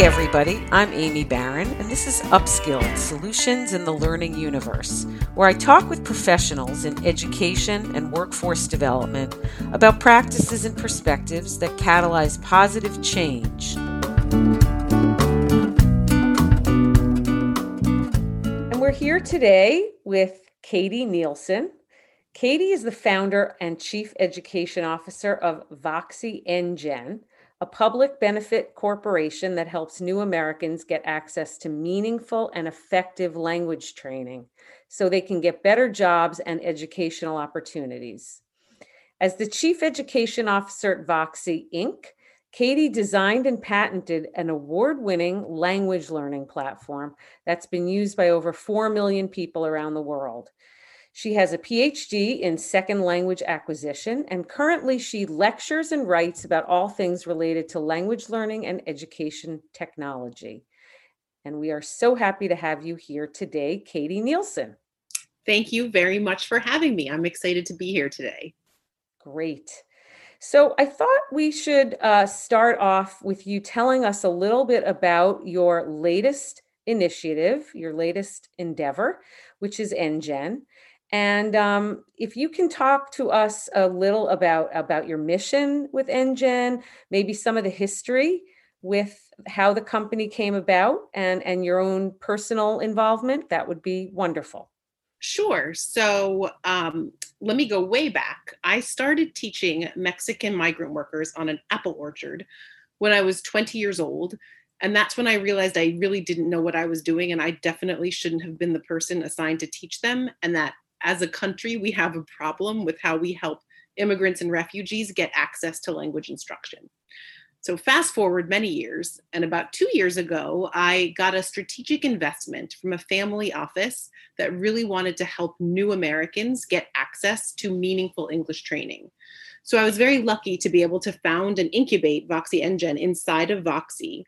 Hey, everybody, I'm Amy Baron, and this is Upskilled Solutions in the Learning Universe, where I talk with professionals in education and workforce development about practices and perspectives that catalyze positive change. And we're here today with Katie Nielson. Katie is the founder and chief education officer of Voxy EnGen a public benefit corporation that helps new Americans get access to meaningful and effective language training so they can get better jobs and educational opportunities. As the Chief Education Officer at Voxy Inc., Katie designed and patented an award winning language learning platform that's been used by over 4 million people around the world. She has a PhD in second language acquisition, and currently she lectures and writes about all things related to language learning and education technology. And we are so happy to have you here today, Katie Nielson. Thank you very much for having me. I'm excited to be here today. Great. So, I thought we should uh, start off with you telling us a little bit about your latest initiative, your latest endeavor, which is EnGen. And um, if you can talk to us a little about about your mission with EnGen, maybe some of the history with how the company came about and and your own personal involvement, that would be wonderful. Sure. So um, let me go way back. I started teaching Mexican migrant workers on an apple orchard when I was 20 years old. And that's when I realized I really didn't know what I was doing. And I definitely shouldn't have been the person assigned to teach them. And that as a country, we have a problem with how we help immigrants and refugees get access to language instruction. So, fast forward many years, and about two years ago, I got a strategic investment from a family office that really wanted to help new Americans get access to meaningful English training. So, I was very lucky to be able to found and incubate Voxy EnGen inside of Voxy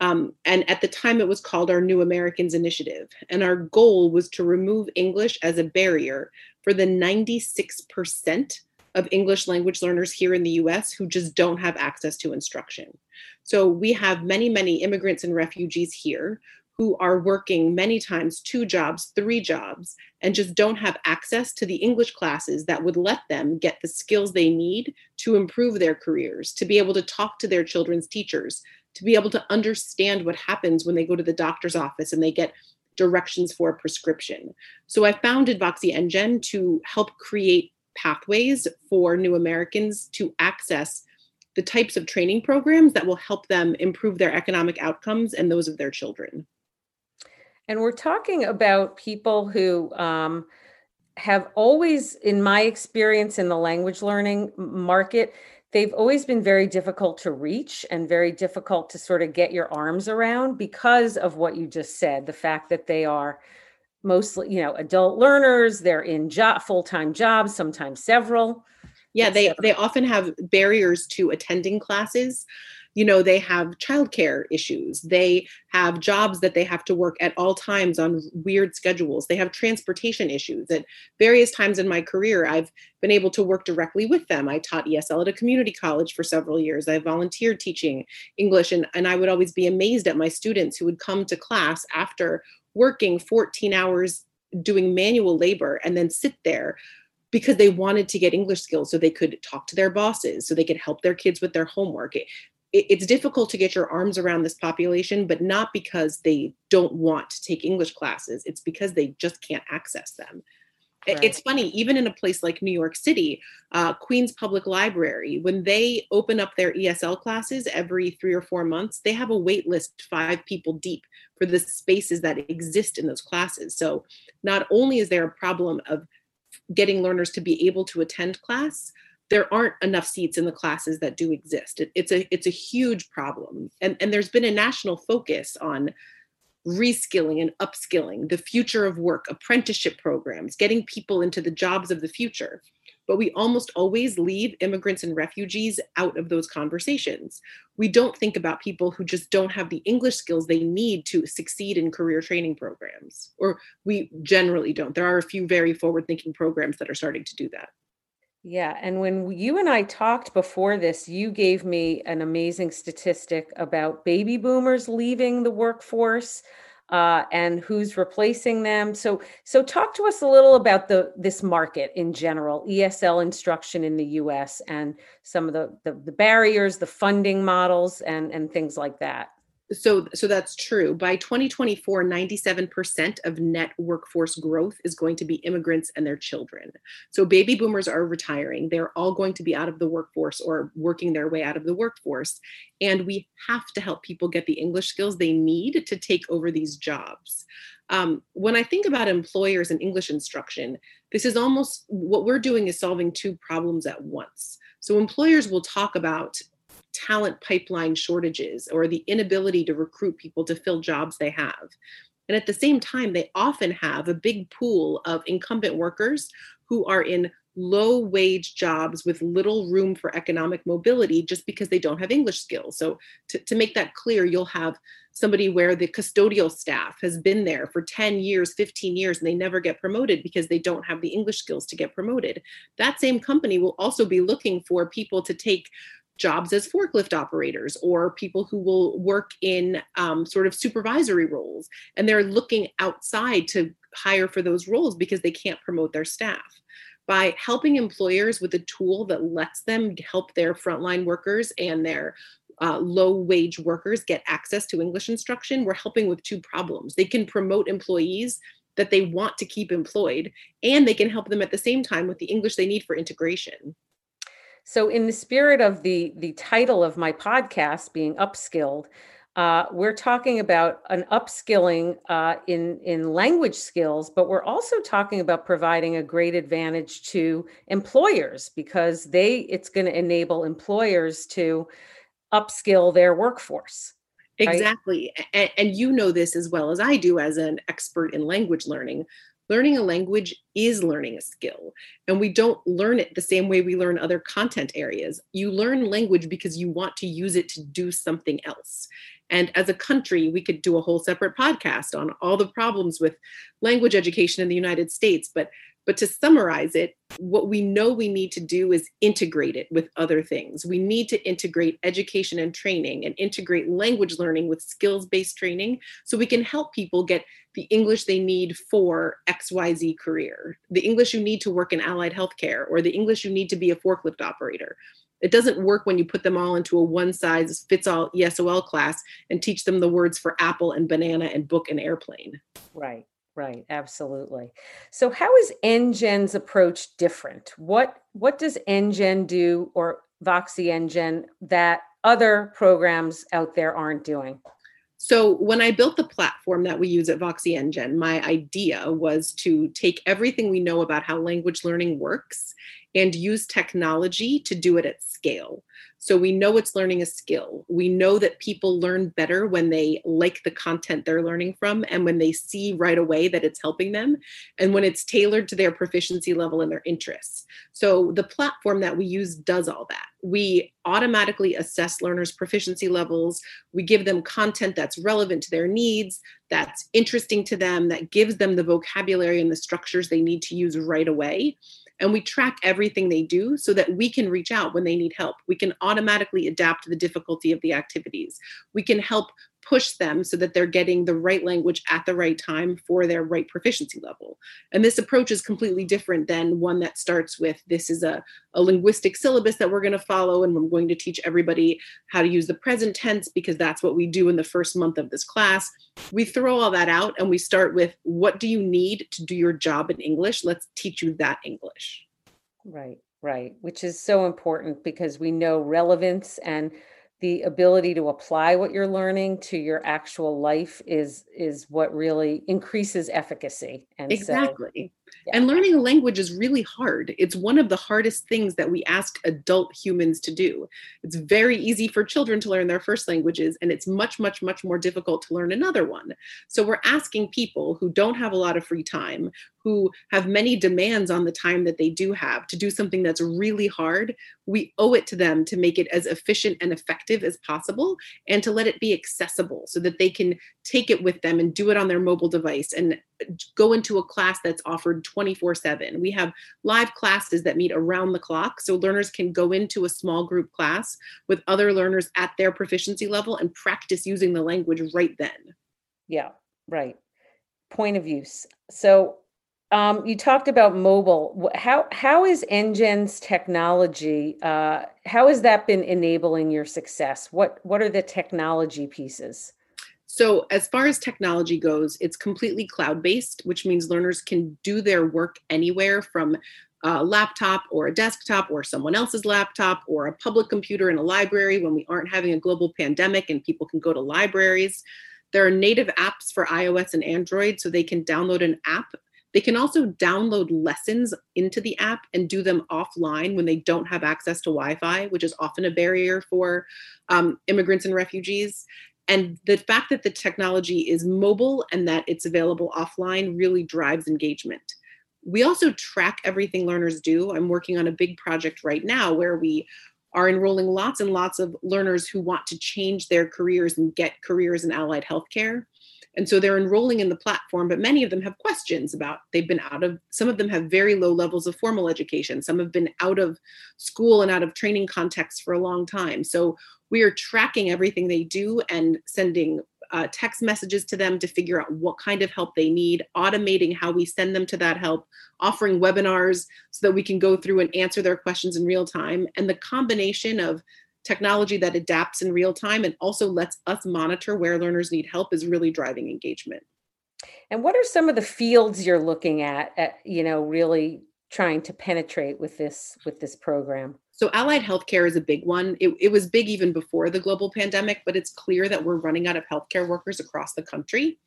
um, and at the time, it was called our New Americans Initiative. And our goal was to remove English as a barrier for the 96% of English language learners here in the US who just don't have access to instruction. So we have many, many immigrants and refugees here who are working many times two jobs, three jobs, and just don't have access to the English classes that would let them get the skills they need to improve their careers, to be able to talk to their children's teachers, to be able to understand what happens when they go to the doctor's office and they get directions for a prescription. So I founded Voxy EnGen to help create pathways for new Americans to access the types of training programs that will help them improve their economic outcomes and those of their children. And we're talking about people who um, have always, in my experience in the language learning market, they've always been very difficult to reach and very difficult to sort of get your arms around because of what you just said the fact that they are mostly you know adult learners they're in job full-time jobs sometimes several yeah they they often have barriers to attending classes you know they have childcare issues. They have jobs that they have to work at all times on weird schedules. They have transportation issues. At various times in my career i've been able to work directly with them. I taught esl at a community college for several years. I volunteered teaching english and, and i would always be amazed at my students who would come to class after working 14 hours doing manual labor and then sit there because they wanted to get English skills so they could talk to their bosses, so they could help their kids with their homework it's difficult to get your arms around this population, but not because they don't want to take English classes. It's because they just can't access them. Right. It's funny, even in a place like New York City, uh, Queens Public Library, when they open up their ESL classes every three or four months, they have a wait list five people deep for the spaces that exist in those classes. So not only is there a problem of getting learners to be able to attend class, there aren't enough seats in the classes that do exist. It, it's a it's a huge problem, and and there's been a national focus on reskilling and upskilling, the future of work, apprenticeship programs, getting people into the jobs of the future. But we almost always leave immigrants and refugees out of those conversations. We don't think about people who just don't have the English skills they need to succeed in career training programs, or we generally don't. There are a few very forward thinking programs that are starting to do that. Yeah. And when you and I talked before this, you gave me an amazing statistic about baby boomers leaving the workforce uh, and who's replacing them. So, so talk to us a little about the this market in general, ESL instruction in the U.S. and some of the the, the barriers, the funding models, and and things like that so so that's true. By 2024 97% of net workforce growth is going to be immigrants and their children. So baby boomers are retiring. They're all going to be out of the workforce or working their way out of the workforce. And we have to help people get the english skills they need to take over these jobs. Um, when i think about employers and english instruction this is almost what we're doing is solving two problems at once. So employers will talk about talent pipeline shortages or the inability to recruit people to fill jobs they have. And at the same time, they often have a big pool of incumbent workers who are in low wage jobs with little room for economic mobility just because they don't have English skills. So, to, to make that clear, you'll have somebody where the custodial staff has been there for 10 years, 15 years, and they never get promoted because they don't have the English skills to get promoted. That same company will also be looking for people to take jobs as forklift operators or people who will work in um, sort of supervisory roles. And they're looking outside to hire for those roles because they can't promote their staff. By helping employers with a tool that lets them help their frontline workers and their uh, low wage workers get access to English instruction, we're helping with two problems. They can promote employees that they want to keep employed, and they can help them at the same time with the English they need for integration. So, in the spirit of the the title of my podcast being upskilled, uh, we're talking about an upskilling uh, in in language skills, but we're also talking about providing a great advantage to employers because they it's going to enable employers to upskill their workforce. Right? Exactly, and, and you know this as well as I do as an expert in language learning learning a language is learning a skill and we don't learn it the same way we learn other content areas. You learn language because you want to use it to do something else. And as a country we could do a whole separate podcast on all the problems with language education in the united states but but to summarize it, what we know we need to do is integrate it with other things. We need to integrate education and training and integrate language learning with skills based training so we can help people get the English they need for XYZ career, the English you need to work in allied healthcare, or the English you need to be a forklift operator. It doesn't work when you put them all into a one size fits all ESOL class and teach them the words for apple and banana and book and airplane. Right. Right, absolutely. So how is EnGen's approach different? What what does EnGen do or Voxy EnGen that other programs out there aren't doing? So when I built the platform that we use at Voxy EnGen, my idea was to take everything we know about how language learning works and use technology to do it at scale. So we know it's learning a skill. We know that people learn better when they like the content they're learning from and when they see right away that it's helping them and when it's tailored to their proficiency level and their interests. So the platform that we use does all that. We automatically assess learners' proficiency levels. We give them content that's relevant to their needs, that's interesting to them, that gives them the vocabulary and the structures they need to use right away and we track everything they do so that we can reach out when they need help. We can automatically adapt to the difficulty of the activities. We can help push them so that they're getting the right language at the right time for their right proficiency level. And this approach is completely different than one that starts with this is a, a linguistic syllabus that we're going to follow, and we're going to teach everybody how to use the present tense because that's what we do in the first month of this class. We throw all that out and we start with what do you need to do your job in English? Let's teach you that English. Right, right, which is so important because we know relevance and the ability to apply what you're learning to your actual life is is what really increases efficacy. And exactly. so, yeah. and learning a language is really hard. It's one of the hardest things that we ask adult humans to do. It's very easy for children to learn their first languages and it's much much much more difficult to learn another one. So we're asking people who don't have a lot of free time who have many demands on the time that they do have to do something that's really hard, we owe it to them to make it as efficient and effective as possible and to let it be accessible so that they can take it with them and do it on their mobile device and go into a class that's offered 24 7. We have live classes that meet around the clock. So learners can go into a small group class with other learners at their proficiency level and practice using the language right then. Yeah, right. Point of use. So um, you talked about mobile. How how is EnGen's technology? Uh, how has that been enabling your success? What what are the technology pieces? So, as far as technology goes, it's completely cloud based, which means learners can do their work anywhere from a laptop or a desktop or someone else's laptop or a public computer in a library when we aren't having a global pandemic and people can go to libraries. There are native apps for iOS and Android, so they can download an app they can also download lessons into the app and do them offline when they don't have access to Wi Fi, which is often a barrier for um, immigrants and refugees. And the fact that the technology is mobile and that it's available offline really drives engagement. We also track everything learners do. I'm working on a big project right now where we are enrolling lots and lots of learners who want to change their careers and get careers in allied healthcare. And so they're enrolling in the platform, but many of them have questions about they've been out of, some of them have very low levels of formal education. Some have been out of school and out of training context for a long time. So we are tracking everything they do and sending uh, text messages to them to figure out what kind of help they need, automating how we send them to that help, offering webinars so that we can go through and answer their questions in real time. And the combination of technology that adapts in real time and also lets us monitor where learners need help is really driving engagement. And what are some of the fields you're looking at, at you know, really trying to penetrate with this with this program? So allied healthcare is a big one. It, it was big even before the global pandemic, but it's clear that we're running out of healthcare workers across the country.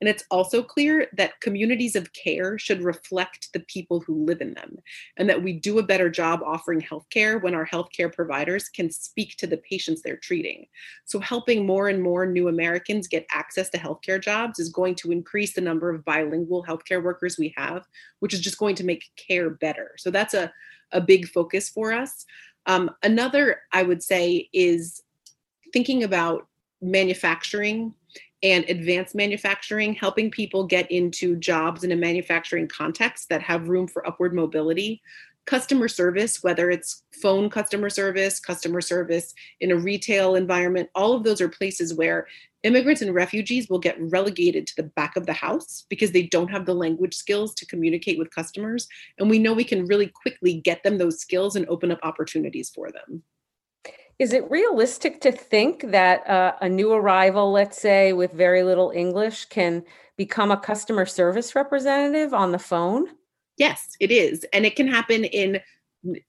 And it's also clear that communities of care should reflect the people who live in them, and that we do a better job offering healthcare when our healthcare providers can speak to the patients they're treating. So, helping more and more new Americans get access to healthcare jobs is going to increase the number of bilingual healthcare workers we have, which is just going to make care better. So, that's a, a big focus for us. Um, another, I would say, is thinking about manufacturing and advanced manufacturing, helping people get into jobs in a manufacturing context that have room for upward mobility. Customer service, whether it's phone customer service, customer service in a retail environment, all of those are places where immigrants and refugees will get relegated to the back of the house because they don't have the language skills to communicate with customers. And we know we can really quickly get them those skills and open up opportunities for them. Is it realistic to think that uh, a new arrival, let's say with very little English, can become a customer service representative on the phone? Yes, it is. And it can happen in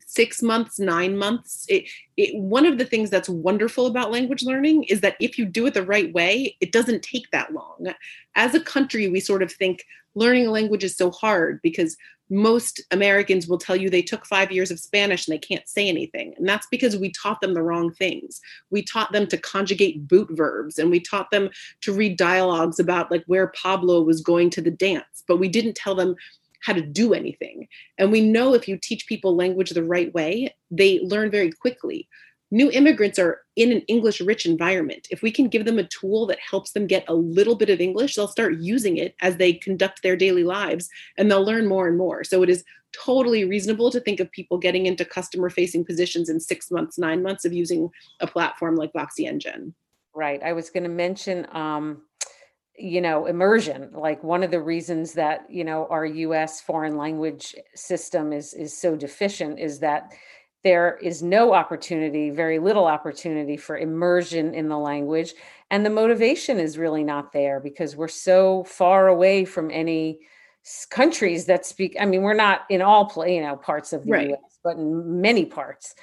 six months, nine months. It, it, one of the things that's wonderful about language learning is that if you do it the right way, it doesn't take that long. As a country, we sort of think learning a language is so hard because most Americans will tell you they took five years of Spanish and they can't say anything. And that's because we taught them the wrong things. We taught them to conjugate boot verbs and we taught them to read dialogues about like where Pablo was going to the dance, but we didn't tell them how to do anything. And we know if you teach people language the right way, they learn very quickly new immigrants are in an English rich environment. If we can give them a tool that helps them get a little bit of English, they'll start using it as they conduct their daily lives and they'll learn more and more. So it is totally reasonable to think of people getting into customer facing positions in six months, nine months of using a platform like Voxy EnGen. Right. I was going to mention, um, you know, immersion. Like one of the reasons that, you know, our US foreign language system is is so deficient is that there is no opportunity, very little opportunity for immersion in the language. And the motivation is really not there because we're so far away from any countries that speak. I mean, we're not in all you know parts of the right. US, but in many parts.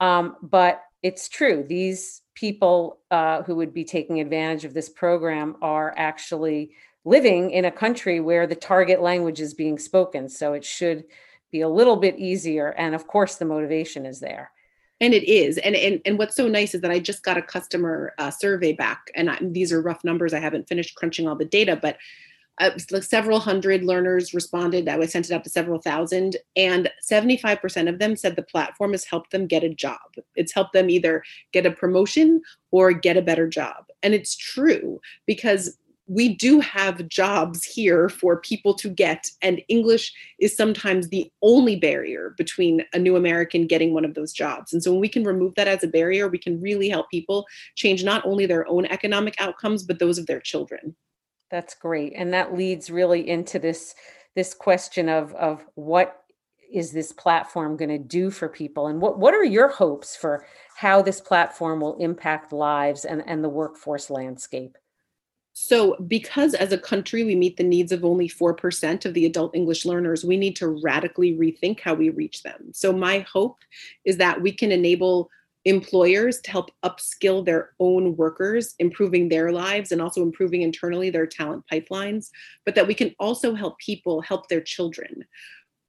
Um, but it's true. These people uh, who would be taking advantage of this program are actually living in a country where the target language is being spoken. So it should be a little bit easier and of course the motivation is there. And it is and and, and what's so nice is that i just got a customer uh, survey back and I, these are rough numbers i haven't finished crunching all the data but uh, several hundred learners responded i was sent it out to several thousand and 75% of them said the platform has helped them get a job. It's helped them either get a promotion or get a better job. And it's true because we do have jobs here for people to get, and English is sometimes the only barrier between a new American getting one of those jobs. And so, when we can remove that as a barrier, we can really help people change not only their own economic outcomes, but those of their children. That's great. And that leads really into this this question of of what is this platform going to do for people and what what are your hopes for how this platform will impact lives and, and the workforce landscape so, because as a country we meet the needs of only 4% of the adult English learners, we need to radically rethink how we reach them. So, my hope is that we can enable employers to help upskill their own workers, improving their lives and also improving internally their talent pipelines, but that we can also help people help their children.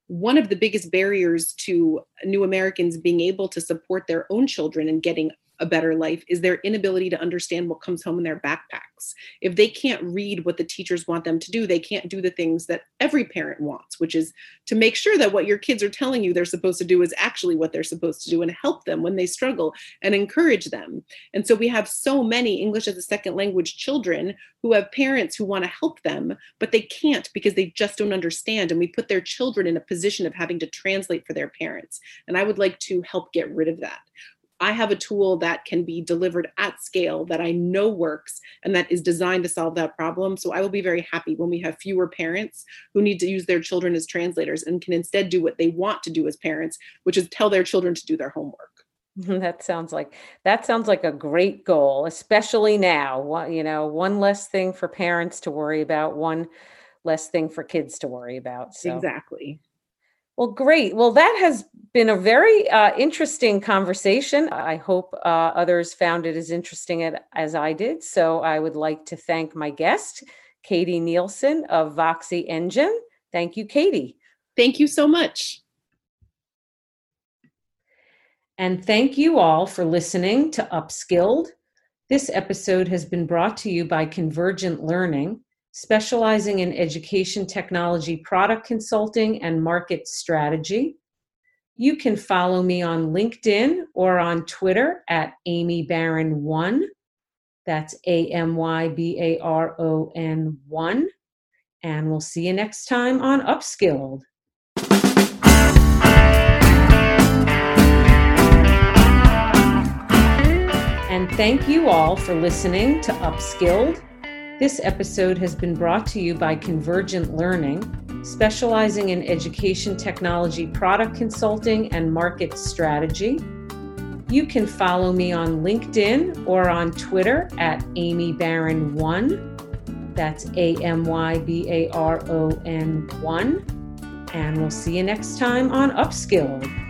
One of the biggest barriers to new Americans being able to support their own children and getting a better life is their inability to understand what comes home in their backpacks. If they can't read what the teachers want them to do, they can't do the things that every parent wants, which is to make sure that what your kids are telling you they're supposed to do is actually what they're supposed to do and help them when they struggle and encourage them. And so we have so many English as a second language children who have parents who want to help them, but they can't because they just don't understand. And we put their children in a position of having to translate for their parents. And I would like to help get rid of that. I have a tool that can be delivered at scale that I know works and that is designed to solve that problem. So I will be very happy when we have fewer parents who need to use their children as translators and can instead do what they want to do as parents, which is tell their children to do their homework. that sounds like that sounds like a great goal, especially now. One, you know, one less thing for parents to worry about, one less thing for kids to worry about. So. Exactly. Well, great. Well, that has been a very uh, interesting conversation. I hope uh, others found it as interesting as I did. So I would like to thank my guest, Katie Nielson of Voxy EnGen. Thank you, Katie. Thank you so much. And thank you all for listening to Upskilled. This episode has been brought to you by Convergent Learning specializing in education technology product consulting and market strategy. You can follow me on LinkedIn or on Twitter at Amy Baron1. That's A M Y B A R O N 1. And we'll see you next time on Upskilled. And thank you all for listening to Upskilled. This episode has been brought to you by Convergent Learning, specializing in education technology product consulting and market strategy. You can follow me on LinkedIn or on Twitter at Amy Baron1. That's A M Y B A R O N 1. And we'll see you next time on Upskilled.